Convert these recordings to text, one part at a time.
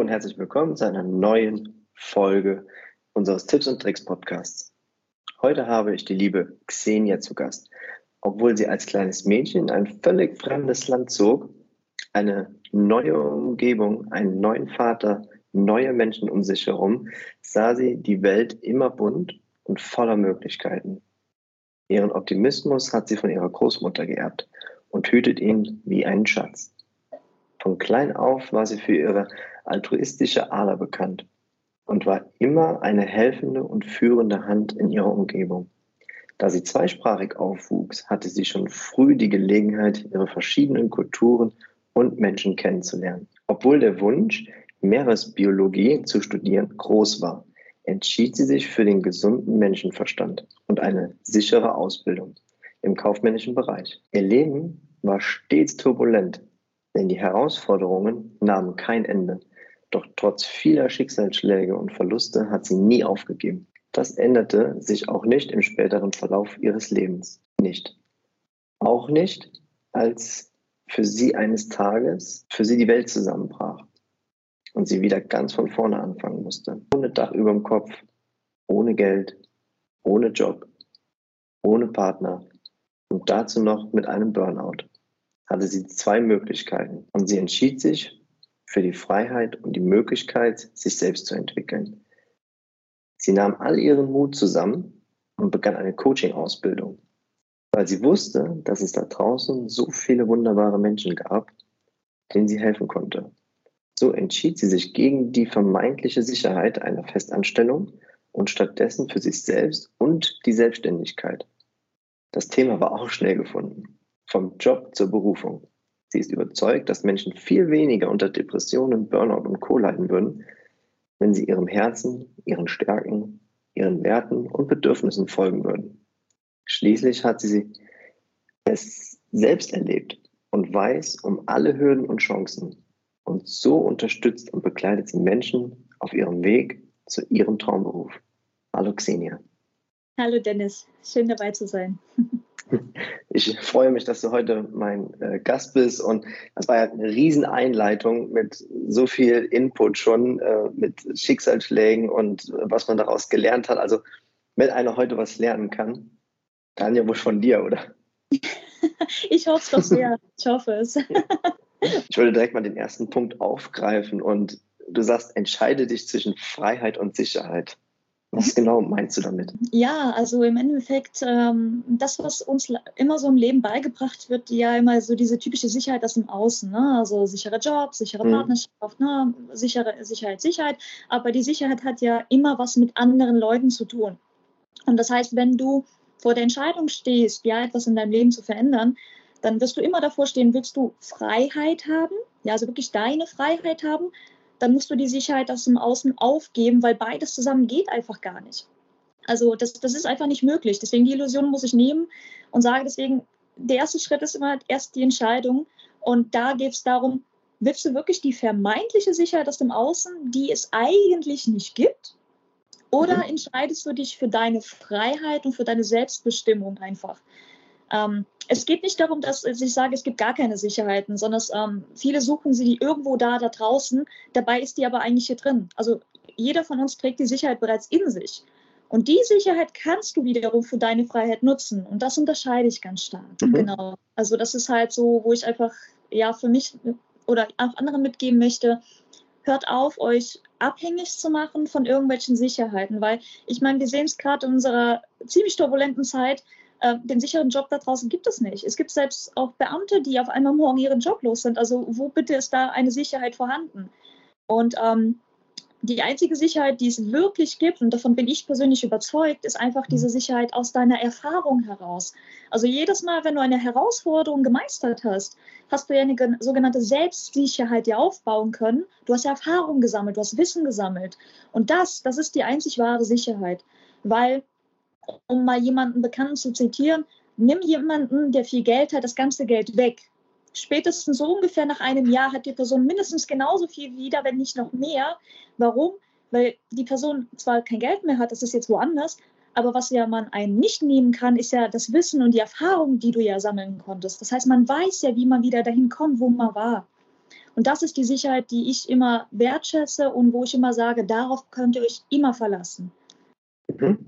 Und herzlich willkommen zu einer neuen Folge unseres Tipps und Tricks Podcasts. Heute habe ich die liebe Xenia zu Gast. Obwohl sie als kleines Mädchen in ein völlig fremdes Land zog, eine neue Umgebung, einen neuen Vater, neue Menschen um sich herum, sah sie die Welt immer bunt und voller Möglichkeiten. Ihren Optimismus hat sie von ihrer Großmutter geerbt und hütet ihn wie einen Schatz. Von klein auf war sie für ihre altruistische Ader bekannt und war immer eine helfende und führende Hand in ihrer Umgebung. Da sie zweisprachig aufwuchs, hatte sie schon früh die Gelegenheit, ihre verschiedenen Kulturen und Menschen kennenzulernen. Obwohl der Wunsch, Meeresbiologie zu studieren, groß war, entschied sie sich für den gesunden Menschenverstand und eine sichere Ausbildung im kaufmännischen Bereich. Ihr Leben war stets turbulent, denn die Herausforderungen nahmen kein Ende. Doch trotz vieler Schicksalsschläge und Verluste hat sie nie aufgegeben. Das änderte sich auch nicht im späteren Verlauf ihres Lebens. Nicht. Auch nicht, als für sie eines Tages für sie die Welt zusammenbrach und sie wieder ganz von vorne anfangen musste. Ohne Dach über dem Kopf, ohne Geld, ohne Job, ohne Partner und dazu noch mit einem Burnout hatte sie zwei Möglichkeiten und sie entschied sich für die Freiheit und die Möglichkeit, sich selbst zu entwickeln. Sie nahm all ihren Mut zusammen und begann eine Coaching-Ausbildung, weil sie wusste, dass es da draußen so viele wunderbare Menschen gab, denen sie helfen konnte. So entschied sie sich gegen die vermeintliche Sicherheit einer Festanstellung und stattdessen für sich selbst und die Selbstständigkeit. Das Thema war auch schnell gefunden vom Job zur Berufung. Sie ist überzeugt, dass Menschen viel weniger unter Depressionen, Burnout und Co. leiden würden, wenn sie ihrem Herzen, ihren Stärken, ihren Werten und Bedürfnissen folgen würden. Schließlich hat sie es selbst erlebt und weiß um alle Hürden und Chancen. Und so unterstützt und begleitet sie Menschen auf ihrem Weg zu ihrem Traumberuf. Hallo Xenia. Hallo Dennis, schön dabei zu sein. Ich freue mich, dass du heute mein äh, Gast bist und das war ja eine Rieseneinleitung mit so viel Input schon, äh, mit Schicksalsschlägen und äh, was man daraus gelernt hat. Also wenn einer heute was lernen kann, dann ja wohl von dir, oder? ich hoffe es doch sehr. Ich hoffe es. ich würde direkt mal den ersten Punkt aufgreifen und du sagst, entscheide dich zwischen Freiheit und Sicherheit. Was genau meinst du damit? Ja, also im Endeffekt, ähm, das, was uns immer so im Leben beigebracht wird, ja immer so diese typische Sicherheit aus dem Außen. Ne? Also sicherer Job, sichere mhm. Partnerschaft, ne? sichere Sicherheit, Sicherheit. Aber die Sicherheit hat ja immer was mit anderen Leuten zu tun. Und das heißt, wenn du vor der Entscheidung stehst, ja, etwas in deinem Leben zu verändern, dann wirst du immer davor stehen, willst du Freiheit haben, ja, also wirklich deine Freiheit haben, dann musst du die Sicherheit aus dem Außen aufgeben, weil beides zusammen geht einfach gar nicht. Also das, das ist einfach nicht möglich. Deswegen die Illusion muss ich nehmen und sage deswegen, der erste Schritt ist immer erst die Entscheidung. Und da geht es darum, willst du wirklich die vermeintliche Sicherheit aus dem Außen, die es eigentlich nicht gibt? Oder mhm. entscheidest du dich für deine Freiheit und für deine Selbstbestimmung einfach? Ähm, es geht nicht darum, dass ich sage, es gibt gar keine Sicherheiten, sondern ähm, viele suchen sie irgendwo da, da draußen. Dabei ist die aber eigentlich hier drin. Also jeder von uns trägt die Sicherheit bereits in sich. Und die Sicherheit kannst du wiederum für deine Freiheit nutzen. Und das unterscheide ich ganz stark. Mhm. Genau. Also das ist halt so, wo ich einfach ja für mich oder auch anderen mitgeben möchte, hört auf, euch abhängig zu machen von irgendwelchen Sicherheiten. Weil ich meine, wir sehen es gerade in unserer ziemlich turbulenten Zeit, äh, den sicheren Job da draußen gibt es nicht. Es gibt selbst auch Beamte, die auf einmal morgen ihren Job los sind. Also wo bitte ist da eine Sicherheit vorhanden? Und ähm, die einzige Sicherheit, die es wirklich gibt, und davon bin ich persönlich überzeugt, ist einfach diese mhm. Sicherheit aus deiner Erfahrung heraus. Also jedes Mal, wenn du eine Herausforderung gemeistert hast, hast du ja eine sogenannte Selbstsicherheit dir aufbauen können. Du hast Erfahrung gesammelt, du hast Wissen gesammelt. Und das, das ist die einzig wahre Sicherheit. Weil um mal jemanden Bekannten zu zitieren, nimm jemanden, der viel Geld hat, das ganze Geld weg. Spätestens so ungefähr nach einem Jahr hat die Person mindestens genauso viel wieder, wenn nicht noch mehr. Warum? Weil die Person zwar kein Geld mehr hat, das ist jetzt woanders, aber was ja man einen nicht nehmen kann, ist ja das Wissen und die Erfahrung, die du ja sammeln konntest. Das heißt, man weiß ja, wie man wieder dahin kommt, wo man war. Und das ist die Sicherheit, die ich immer wertschätze und wo ich immer sage, darauf könnt ihr euch immer verlassen. Mhm.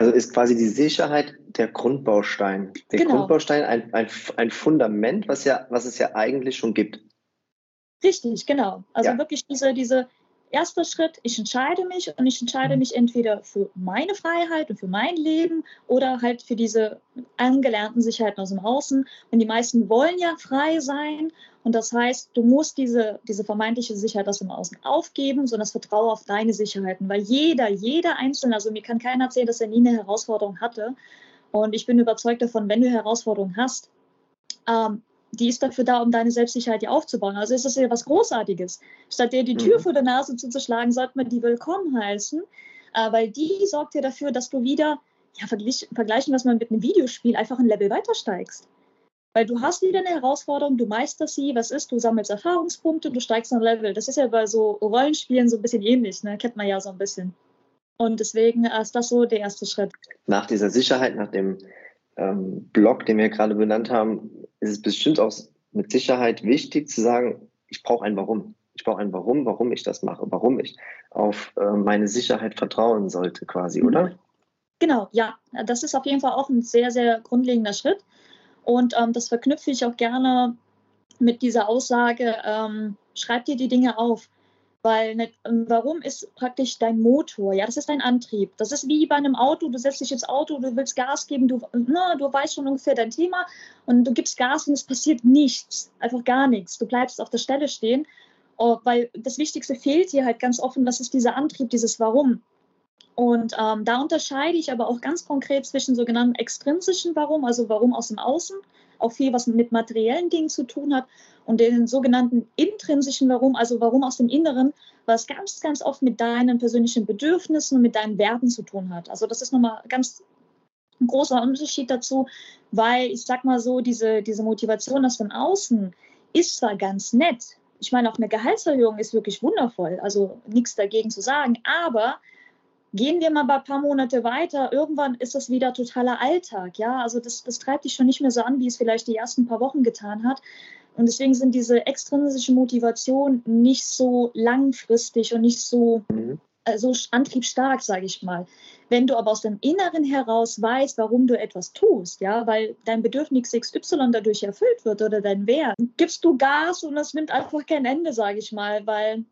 Also ist quasi die Sicherheit der Grundbaustein. Der genau. Grundbaustein ein, ein, ein Fundament, was, ja, was es ja eigentlich schon gibt. Richtig, genau. Also ja. wirklich diese, diese erster Schritt, ich entscheide mich und ich entscheide mich entweder für meine Freiheit und für mein Leben oder halt für diese angelernten Sicherheiten aus dem Außen. Und die meisten wollen ja frei sein. Und das heißt, du musst diese, diese vermeintliche Sicherheit aus dem Außen aufgeben, sondern das Vertraue auf deine Sicherheiten. Weil jeder, jeder Einzelne, also mir kann keiner erzählen, dass er nie eine Herausforderung hatte. Und ich bin überzeugt davon, wenn du Herausforderungen hast, ähm, die ist dafür da, um deine Selbstsicherheit ja aufzubauen. Also ist das ja was Großartiges. Statt dir die Tür mhm. vor der Nase zuzuschlagen, sollte man die willkommen heißen, äh, weil die sorgt ja dafür, dass du wieder, ja, vergleich, vergleichen wir es mal mit einem Videospiel, einfach ein Level weiter steigst. Weil du hast wieder eine Herausforderung, du meisterst sie, was ist, du sammelst Erfahrungspunkte, du steigst ein Level. Das ist ja bei so Rollenspielen so ein bisschen ähnlich, ne? kennt man ja so ein bisschen. Und deswegen ist das so der erste Schritt. Nach dieser Sicherheit, nach dem ähm, Block, den wir gerade benannt haben, ist es bestimmt auch mit Sicherheit wichtig zu sagen, ich brauche ein Warum. Ich brauche ein Warum, warum ich das mache, warum ich auf äh, meine Sicherheit vertrauen sollte, quasi, oder? Genau, ja. Das ist auf jeden Fall auch ein sehr, sehr grundlegender Schritt. Und ähm, das verknüpfe ich auch gerne mit dieser Aussage, ähm, schreib dir die Dinge auf. Weil ne, warum ist praktisch dein Motor? Ja, das ist dein Antrieb. Das ist wie bei einem Auto. Du setzt dich ins Auto, du willst Gas geben, du, na, du weißt schon ungefähr dein Thema und du gibst Gas und es passiert nichts. Einfach gar nichts. Du bleibst auf der Stelle stehen, oh, weil das Wichtigste fehlt hier halt ganz offen. Das ist dieser Antrieb, dieses Warum. Und ähm, da unterscheide ich aber auch ganz konkret zwischen sogenannten extrinsischen Warum, also Warum aus dem Außen, auch viel, was mit materiellen Dingen zu tun hat, und den sogenannten intrinsischen Warum, also Warum aus dem Inneren, was ganz, ganz oft mit deinen persönlichen Bedürfnissen und mit deinen Werten zu tun hat. Also das ist nochmal ganz ein großer Unterschied dazu, weil ich sag mal so, diese, diese Motivation aus dem Außen ist zwar ganz nett, ich meine, auch eine Gehaltserhöhung ist wirklich wundervoll, also nichts dagegen zu sagen, aber Gehen wir mal ein paar Monate weiter, irgendwann ist das wieder totaler Alltag. Ja, also das, das treibt dich schon nicht mehr so an, wie es vielleicht die ersten paar Wochen getan hat. Und deswegen sind diese extrinsische Motivation nicht so langfristig und nicht so, mhm. äh, so antriebsstark, sage ich mal. Wenn du aber aus dem Inneren heraus weißt, warum du etwas tust, ja, weil dein Bedürfnis XY dadurch erfüllt wird oder dein Wert, gibst du Gas und das nimmt einfach kein Ende, sage ich mal, weil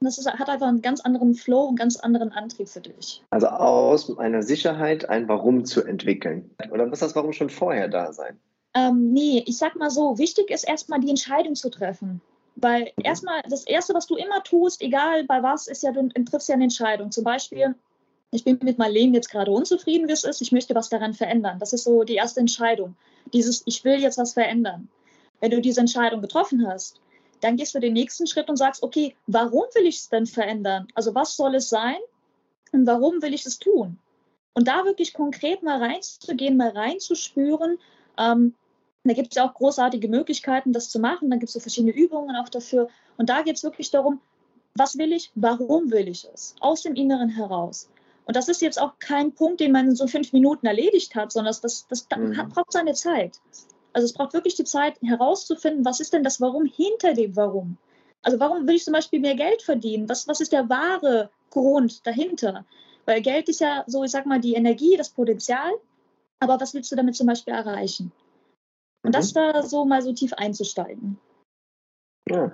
das ist, hat einfach einen ganz anderen Flow und ganz anderen Antrieb für dich. Also aus einer Sicherheit ein Warum zu entwickeln. Oder muss das Warum schon vorher da sein? Ähm, nee, ich sag mal so, wichtig ist erstmal die Entscheidung zu treffen. Weil erstmal, das Erste, was du immer tust, egal bei was, ist ja, du triffst ja eine Entscheidung. Zum Beispiel, ich bin mit meinem Leben jetzt gerade unzufrieden, wie es ist, ich möchte was daran verändern. Das ist so die erste Entscheidung. Dieses, ich will jetzt was verändern. Wenn du diese Entscheidung getroffen hast, dann gehst du den nächsten Schritt und sagst, okay, warum will ich es denn verändern? Also was soll es sein und warum will ich es tun? Und da wirklich konkret mal reinzugehen, mal reinzuspüren. Ähm, da gibt es ja auch großartige Möglichkeiten, das zu machen. Da gibt es so verschiedene Übungen auch dafür. Und da geht es wirklich darum, was will ich, warum will ich es? Aus dem Inneren heraus. Und das ist jetzt auch kein Punkt, den man in so fünf Minuten erledigt hat, sondern das, das, das mhm. braucht seine Zeit. Also es braucht wirklich die Zeit herauszufinden, was ist denn das Warum hinter dem Warum. Also warum will ich zum Beispiel mehr Geld verdienen? Was, was ist der wahre Grund dahinter? Weil Geld ist ja so, ich sag mal, die Energie, das Potenzial. Aber was willst du damit zum Beispiel erreichen? Und mhm. das da so mal so tief einzusteigen. Ja.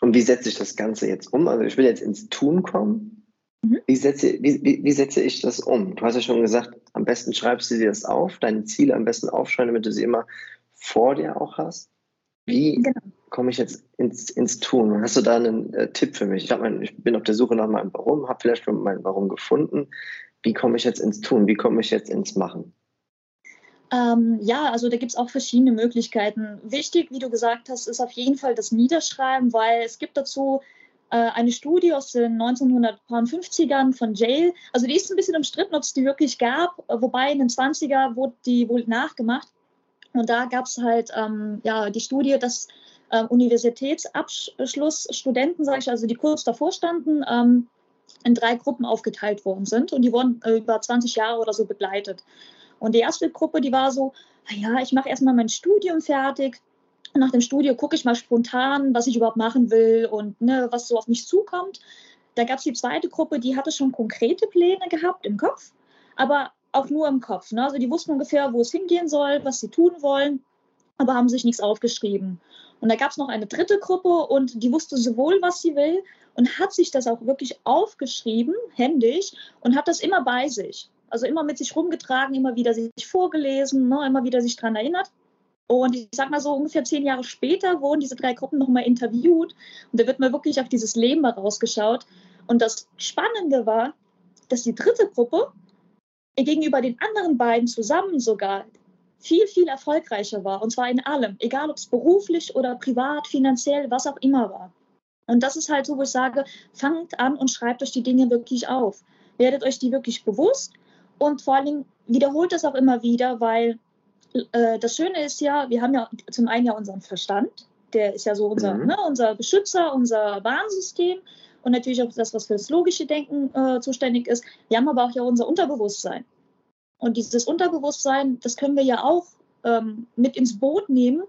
Und wie setze ich das Ganze jetzt um? Also ich will jetzt ins Tun kommen. Mhm. Wie, setze, wie, wie, wie setze ich das um? Du hast ja schon gesagt, am besten schreibst du dir das auf, deine Ziele am besten aufschreiben, damit du sie immer vor dir auch hast. Wie genau. komme ich jetzt ins, ins Tun? Hast du da einen äh, Tipp für mich? Ich, mein, ich bin auf der Suche nach meinem Warum, habe vielleicht schon mein Warum gefunden. Wie komme ich jetzt ins Tun? Wie komme ich jetzt ins Machen? Ähm, ja, also da gibt es auch verschiedene Möglichkeiten. Wichtig, wie du gesagt hast, ist auf jeden Fall das Niederschreiben, weil es gibt dazu äh, eine Studie aus den 1950ern von Jail. Also die ist ein bisschen umstritten, ob es die wirklich gab, wobei in den 20er wurde die wohl nachgemacht. Und da gab es halt ähm, ja, die Studie, dass ähm, Universitätsabschlussstudenten, sage ich, also die kurz davor standen, ähm, in drei Gruppen aufgeteilt worden sind und die wurden äh, über 20 Jahre oder so begleitet. Und die erste Gruppe, die war so, ja, ich mache erstmal mein Studium fertig nach dem Studio gucke ich mal spontan, was ich überhaupt machen will und ne, was so auf mich zukommt. Da gab es die zweite Gruppe, die hatte schon konkrete Pläne gehabt im Kopf, aber auch nur im Kopf. Ne? Also die wussten ungefähr, wo es hingehen soll, was sie tun wollen, aber haben sich nichts aufgeschrieben. Und da gab es noch eine dritte Gruppe und die wusste sowohl, was sie will und hat sich das auch wirklich aufgeschrieben, händisch, und hat das immer bei sich. Also immer mit sich rumgetragen, immer wieder sich vorgelesen, ne, immer wieder sich daran erinnert. Und ich sag mal so, ungefähr zehn Jahre später wurden diese drei Gruppen nochmal interviewt und da wird mal wirklich auf dieses Leben rausgeschaut. Und das Spannende war, dass die dritte Gruppe gegenüber den anderen beiden zusammen sogar viel, viel erfolgreicher war. Und zwar in allem, egal ob es beruflich oder privat, finanziell, was auch immer war. Und das ist halt so, wo ich sage, fangt an und schreibt euch die Dinge wirklich auf. Werdet euch die wirklich bewusst und vor allen Dingen wiederholt das auch immer wieder, weil äh, das Schöne ist ja, wir haben ja zum einen ja unseren Verstand, der ist ja so unser, mhm. ne, unser Beschützer, unser Warnsystem und natürlich auch das, was für das logische Denken äh, zuständig ist. Wir haben aber auch ja unser Unterbewusstsein. Und dieses Unterbewusstsein, das können wir ja auch ähm, mit ins Boot nehmen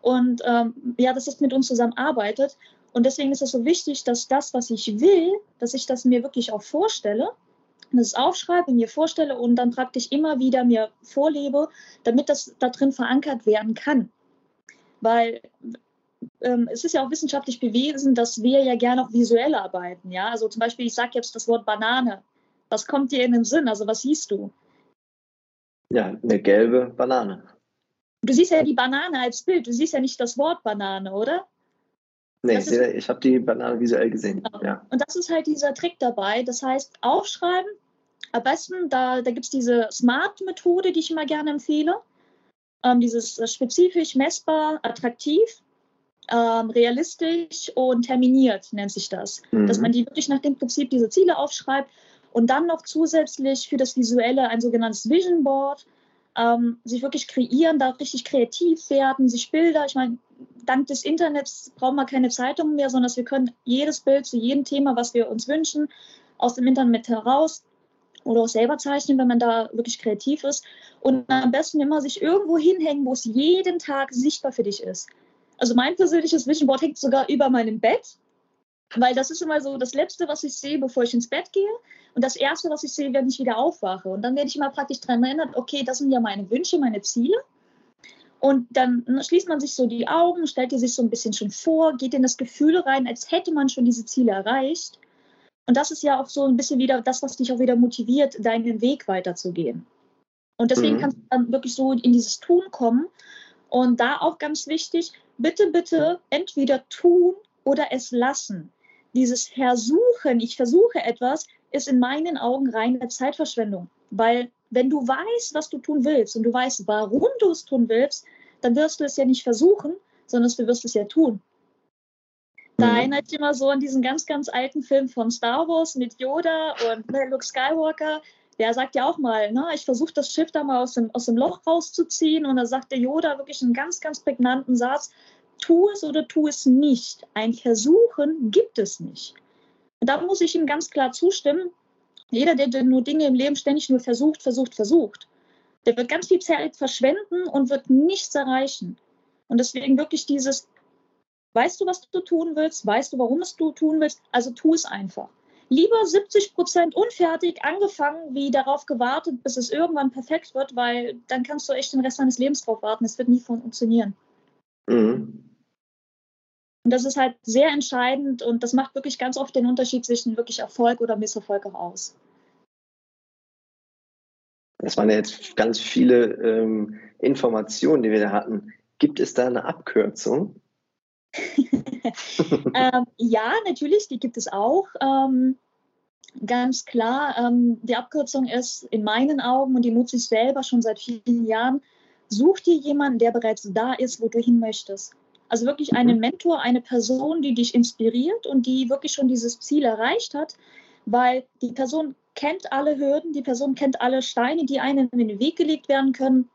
und ähm, ja, dass es mit uns zusammenarbeitet. Und deswegen ist es so wichtig, dass das, was ich will, dass ich das mir wirklich auch vorstelle, das es aufschreibe, mir vorstelle und dann praktisch immer wieder mir vorlebe, damit das da drin verankert werden kann. Weil ähm, es ist ja auch wissenschaftlich bewiesen, dass wir ja gerne auch visuell arbeiten. Ja? Also zum Beispiel, ich sage jetzt das Wort Banane. Was kommt dir in den Sinn? Also was siehst du? Ja, eine gelbe Banane. Du siehst ja die Banane als Bild, du siehst ja nicht das Wort Banane, oder? Nee, ich, ich habe die Banane visuell gesehen. Genau. Ja. Und das ist halt dieser Trick dabei. Das heißt, aufschreiben, am besten, da, da gibt es diese Smart-Methode, die ich immer gerne empfehle. Ähm, dieses äh, spezifisch, messbar, attraktiv, ähm, realistisch und terminiert nennt sich das. Mhm. Dass man die wirklich nach dem Prinzip diese Ziele aufschreibt und dann noch zusätzlich für das Visuelle ein sogenanntes Vision Board, ähm, sich wirklich kreieren, da richtig kreativ werden, sich Bilder, ich meine, dank des Internets brauchen wir keine Zeitungen mehr, sondern wir können jedes Bild zu jedem Thema, was wir uns wünschen, aus dem Internet heraus oder auch selber zeichnen, wenn man da wirklich kreativ ist. Und am besten immer sich irgendwo hinhängen, wo es jeden Tag sichtbar für dich ist. Also mein persönliches Vision Board hängt sogar über meinem Bett, weil das ist immer so das Letzte, was ich sehe, bevor ich ins Bett gehe. Und das Erste, was ich sehe, wenn ich wieder aufwache. Und dann werde ich immer praktisch daran erinnert, okay, das sind ja meine Wünsche, meine Ziele. Und dann schließt man sich so die Augen, stellt sich so ein bisschen schon vor, geht in das Gefühl rein, als hätte man schon diese Ziele erreicht. Und das ist ja auch so ein bisschen wieder das, was dich auch wieder motiviert, deinen Weg weiterzugehen. Und deswegen mhm. kannst du dann wirklich so in dieses Tun kommen. Und da auch ganz wichtig, bitte, bitte entweder tun oder es lassen. Dieses Versuchen, ich versuche etwas, ist in meinen Augen reine Zeitverschwendung. Weil wenn du weißt, was du tun willst und du weißt, warum du es tun willst, dann wirst du es ja nicht versuchen, sondern du wirst es ja tun. Da mhm. erinnert ich immer so an diesen ganz, ganz alten Film von Star Wars mit Yoda und ne, Luke Skywalker. Der sagt ja auch mal, ne, ich versuche das Schiff da mal aus dem, aus dem Loch rauszuziehen. Und da sagt der Yoda wirklich einen ganz, ganz prägnanten Satz: Tu es oder tu es nicht. Ein Versuchen gibt es nicht. Und da muss ich ihm ganz klar zustimmen. Jeder, der nur Dinge im Leben ständig nur versucht, versucht, versucht, der wird ganz viel Zeit verschwenden und wird nichts erreichen. Und deswegen wirklich dieses, weißt du, was du tun willst, weißt du, warum es du tun willst, also tu es einfach. Lieber 70 Prozent unfertig angefangen, wie darauf gewartet, bis es irgendwann perfekt wird, weil dann kannst du echt den Rest deines Lebens drauf warten. Es wird nie funktionieren. Mhm. Und das ist halt sehr entscheidend und das macht wirklich ganz oft den Unterschied zwischen wirklich Erfolg oder Misserfolg auch aus. Das waren ja jetzt ganz viele ähm, Informationen, die wir da hatten. Gibt es da eine Abkürzung? ähm, ja, natürlich, die gibt es auch. Ähm, ganz klar, ähm, die Abkürzung ist in meinen Augen, und die nutze ich selber schon seit vielen Jahren, such dir jemanden, der bereits da ist, wo du hin möchtest. Also wirklich einen mhm. Mentor, eine Person, die dich inspiriert und die wirklich schon dieses Ziel erreicht hat, weil die Person kennt alle Hürden, die Person kennt alle Steine, die einem in den Weg gelegt werden können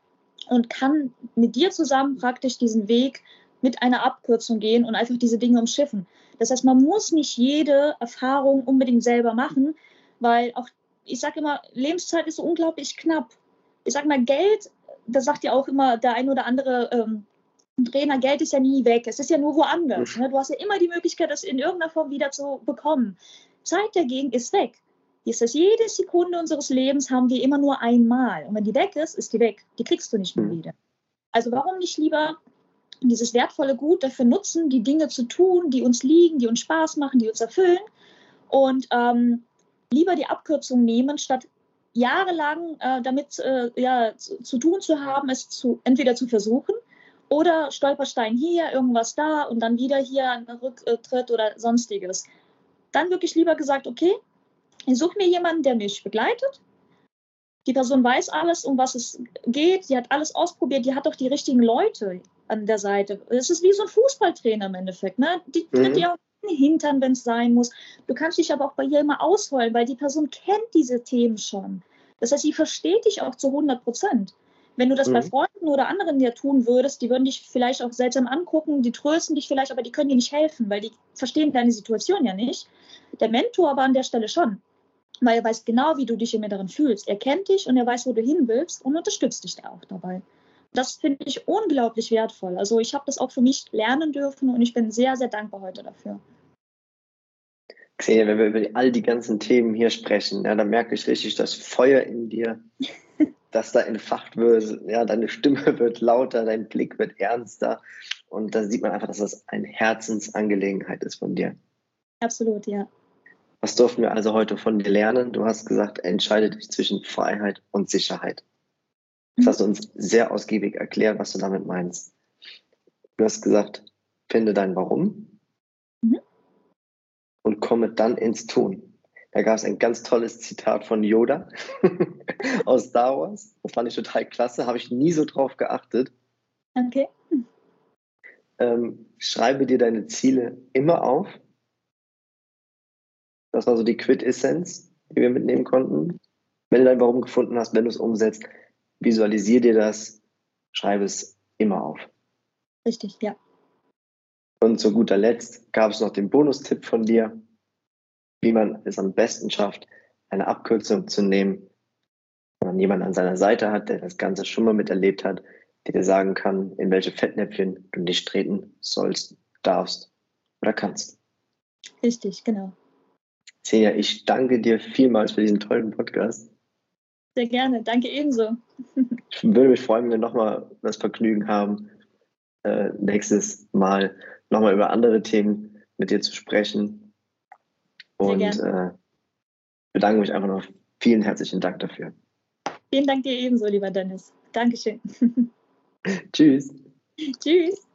und kann mit dir zusammen praktisch diesen Weg mit einer Abkürzung gehen und einfach diese Dinge umschiffen. Das heißt, man muss nicht jede Erfahrung unbedingt selber machen, weil auch, ich sage immer, Lebenszeit ist so unglaublich knapp. Ich sage mal, Geld, das sagt ja auch immer der ein oder andere ähm, Trainer, Geld ist ja nie weg, es ist ja nur woanders. Ne? Du hast ja immer die Möglichkeit, das in irgendeiner Form wieder zu bekommen. Zeit dagegen ist weg. Ist das jede Sekunde unseres Lebens haben wir immer nur einmal. Und wenn die weg ist, ist die weg. Die kriegst du nicht mehr mhm. wieder. Also warum nicht lieber dieses wertvolle Gut dafür nutzen, die Dinge zu tun, die uns liegen, die uns Spaß machen, die uns erfüllen und ähm, lieber die Abkürzung nehmen, statt jahrelang äh, damit äh, ja, zu, zu, tun zu haben, es zu, entweder zu versuchen oder Stolperstein hier, irgendwas da und dann wieder hier ein Rücktritt oder sonstiges. Dann wirklich lieber gesagt, okay, ich suche mir jemanden, der mich begleitet. Die Person weiß alles, um was es geht. Die hat alles ausprobiert. Die hat auch die richtigen Leute an der Seite. Es ist wie so ein Fußballtrainer im Endeffekt. Ne? Die tritt mhm. dir auch in den Hintern, wenn es sein muss. Du kannst dich aber auch bei ihr immer ausholen, weil die Person kennt diese Themen schon. Das heißt, sie versteht dich auch zu 100 Prozent. Wenn du das mhm. bei Freunden oder anderen dir tun würdest, die würden dich vielleicht auch seltsam angucken, die trösten dich vielleicht, aber die können dir nicht helfen, weil die verstehen deine Situation ja nicht. Der Mentor aber an der Stelle schon, weil er weiß genau, wie du dich im Inneren fühlst. Er kennt dich und er weiß, wo du hin willst und unterstützt dich da auch dabei. Das finde ich unglaublich wertvoll. Also ich habe das auch für mich lernen dürfen und ich bin sehr, sehr dankbar heute dafür. Xenia, wenn wir über all die ganzen Themen hier sprechen, ja, dann merke ich richtig das Feuer in dir, dass da entfacht wird, ja, deine Stimme wird lauter, dein Blick wird ernster und da sieht man einfach, dass das eine Herzensangelegenheit ist von dir. Absolut, ja. Was durften wir also heute von dir lernen? Du hast gesagt, entscheide dich zwischen Freiheit und Sicherheit. Das hast du uns sehr ausgiebig erklärt, was du damit meinst. Du hast gesagt, finde dein Warum mhm. und komme dann ins Tun. Da gab es ein ganz tolles Zitat von Yoda aus Star Wars. Das fand ich total klasse, habe ich nie so drauf geachtet. Okay. Ähm, schreibe dir deine Ziele immer auf. Das war so die Quit-Essenz, die wir mitnehmen konnten. Wenn du dein Warum gefunden hast, wenn du es umsetzt, visualisier dir das, schreibe es immer auf. Richtig, ja. Und zu guter Letzt gab es noch den Bonustipp von dir wie man es am besten schafft, eine Abkürzung zu nehmen, wenn man jemanden an seiner Seite hat, der das Ganze schon mal miterlebt hat, der dir sagen kann, in welche Fettnäpfchen du nicht treten sollst, darfst oder kannst. Richtig, genau. Senja, ich danke dir vielmals für diesen tollen Podcast. Sehr gerne, danke ebenso. ich würde mich freuen, wenn wir nochmal das Vergnügen haben, äh, nächstes Mal nochmal über andere Themen mit dir zu sprechen. Und äh, bedanke mich einfach noch. Vielen herzlichen Dank dafür. Vielen Dank dir ebenso, lieber Dennis. Dankeschön. Tschüss. Tschüss.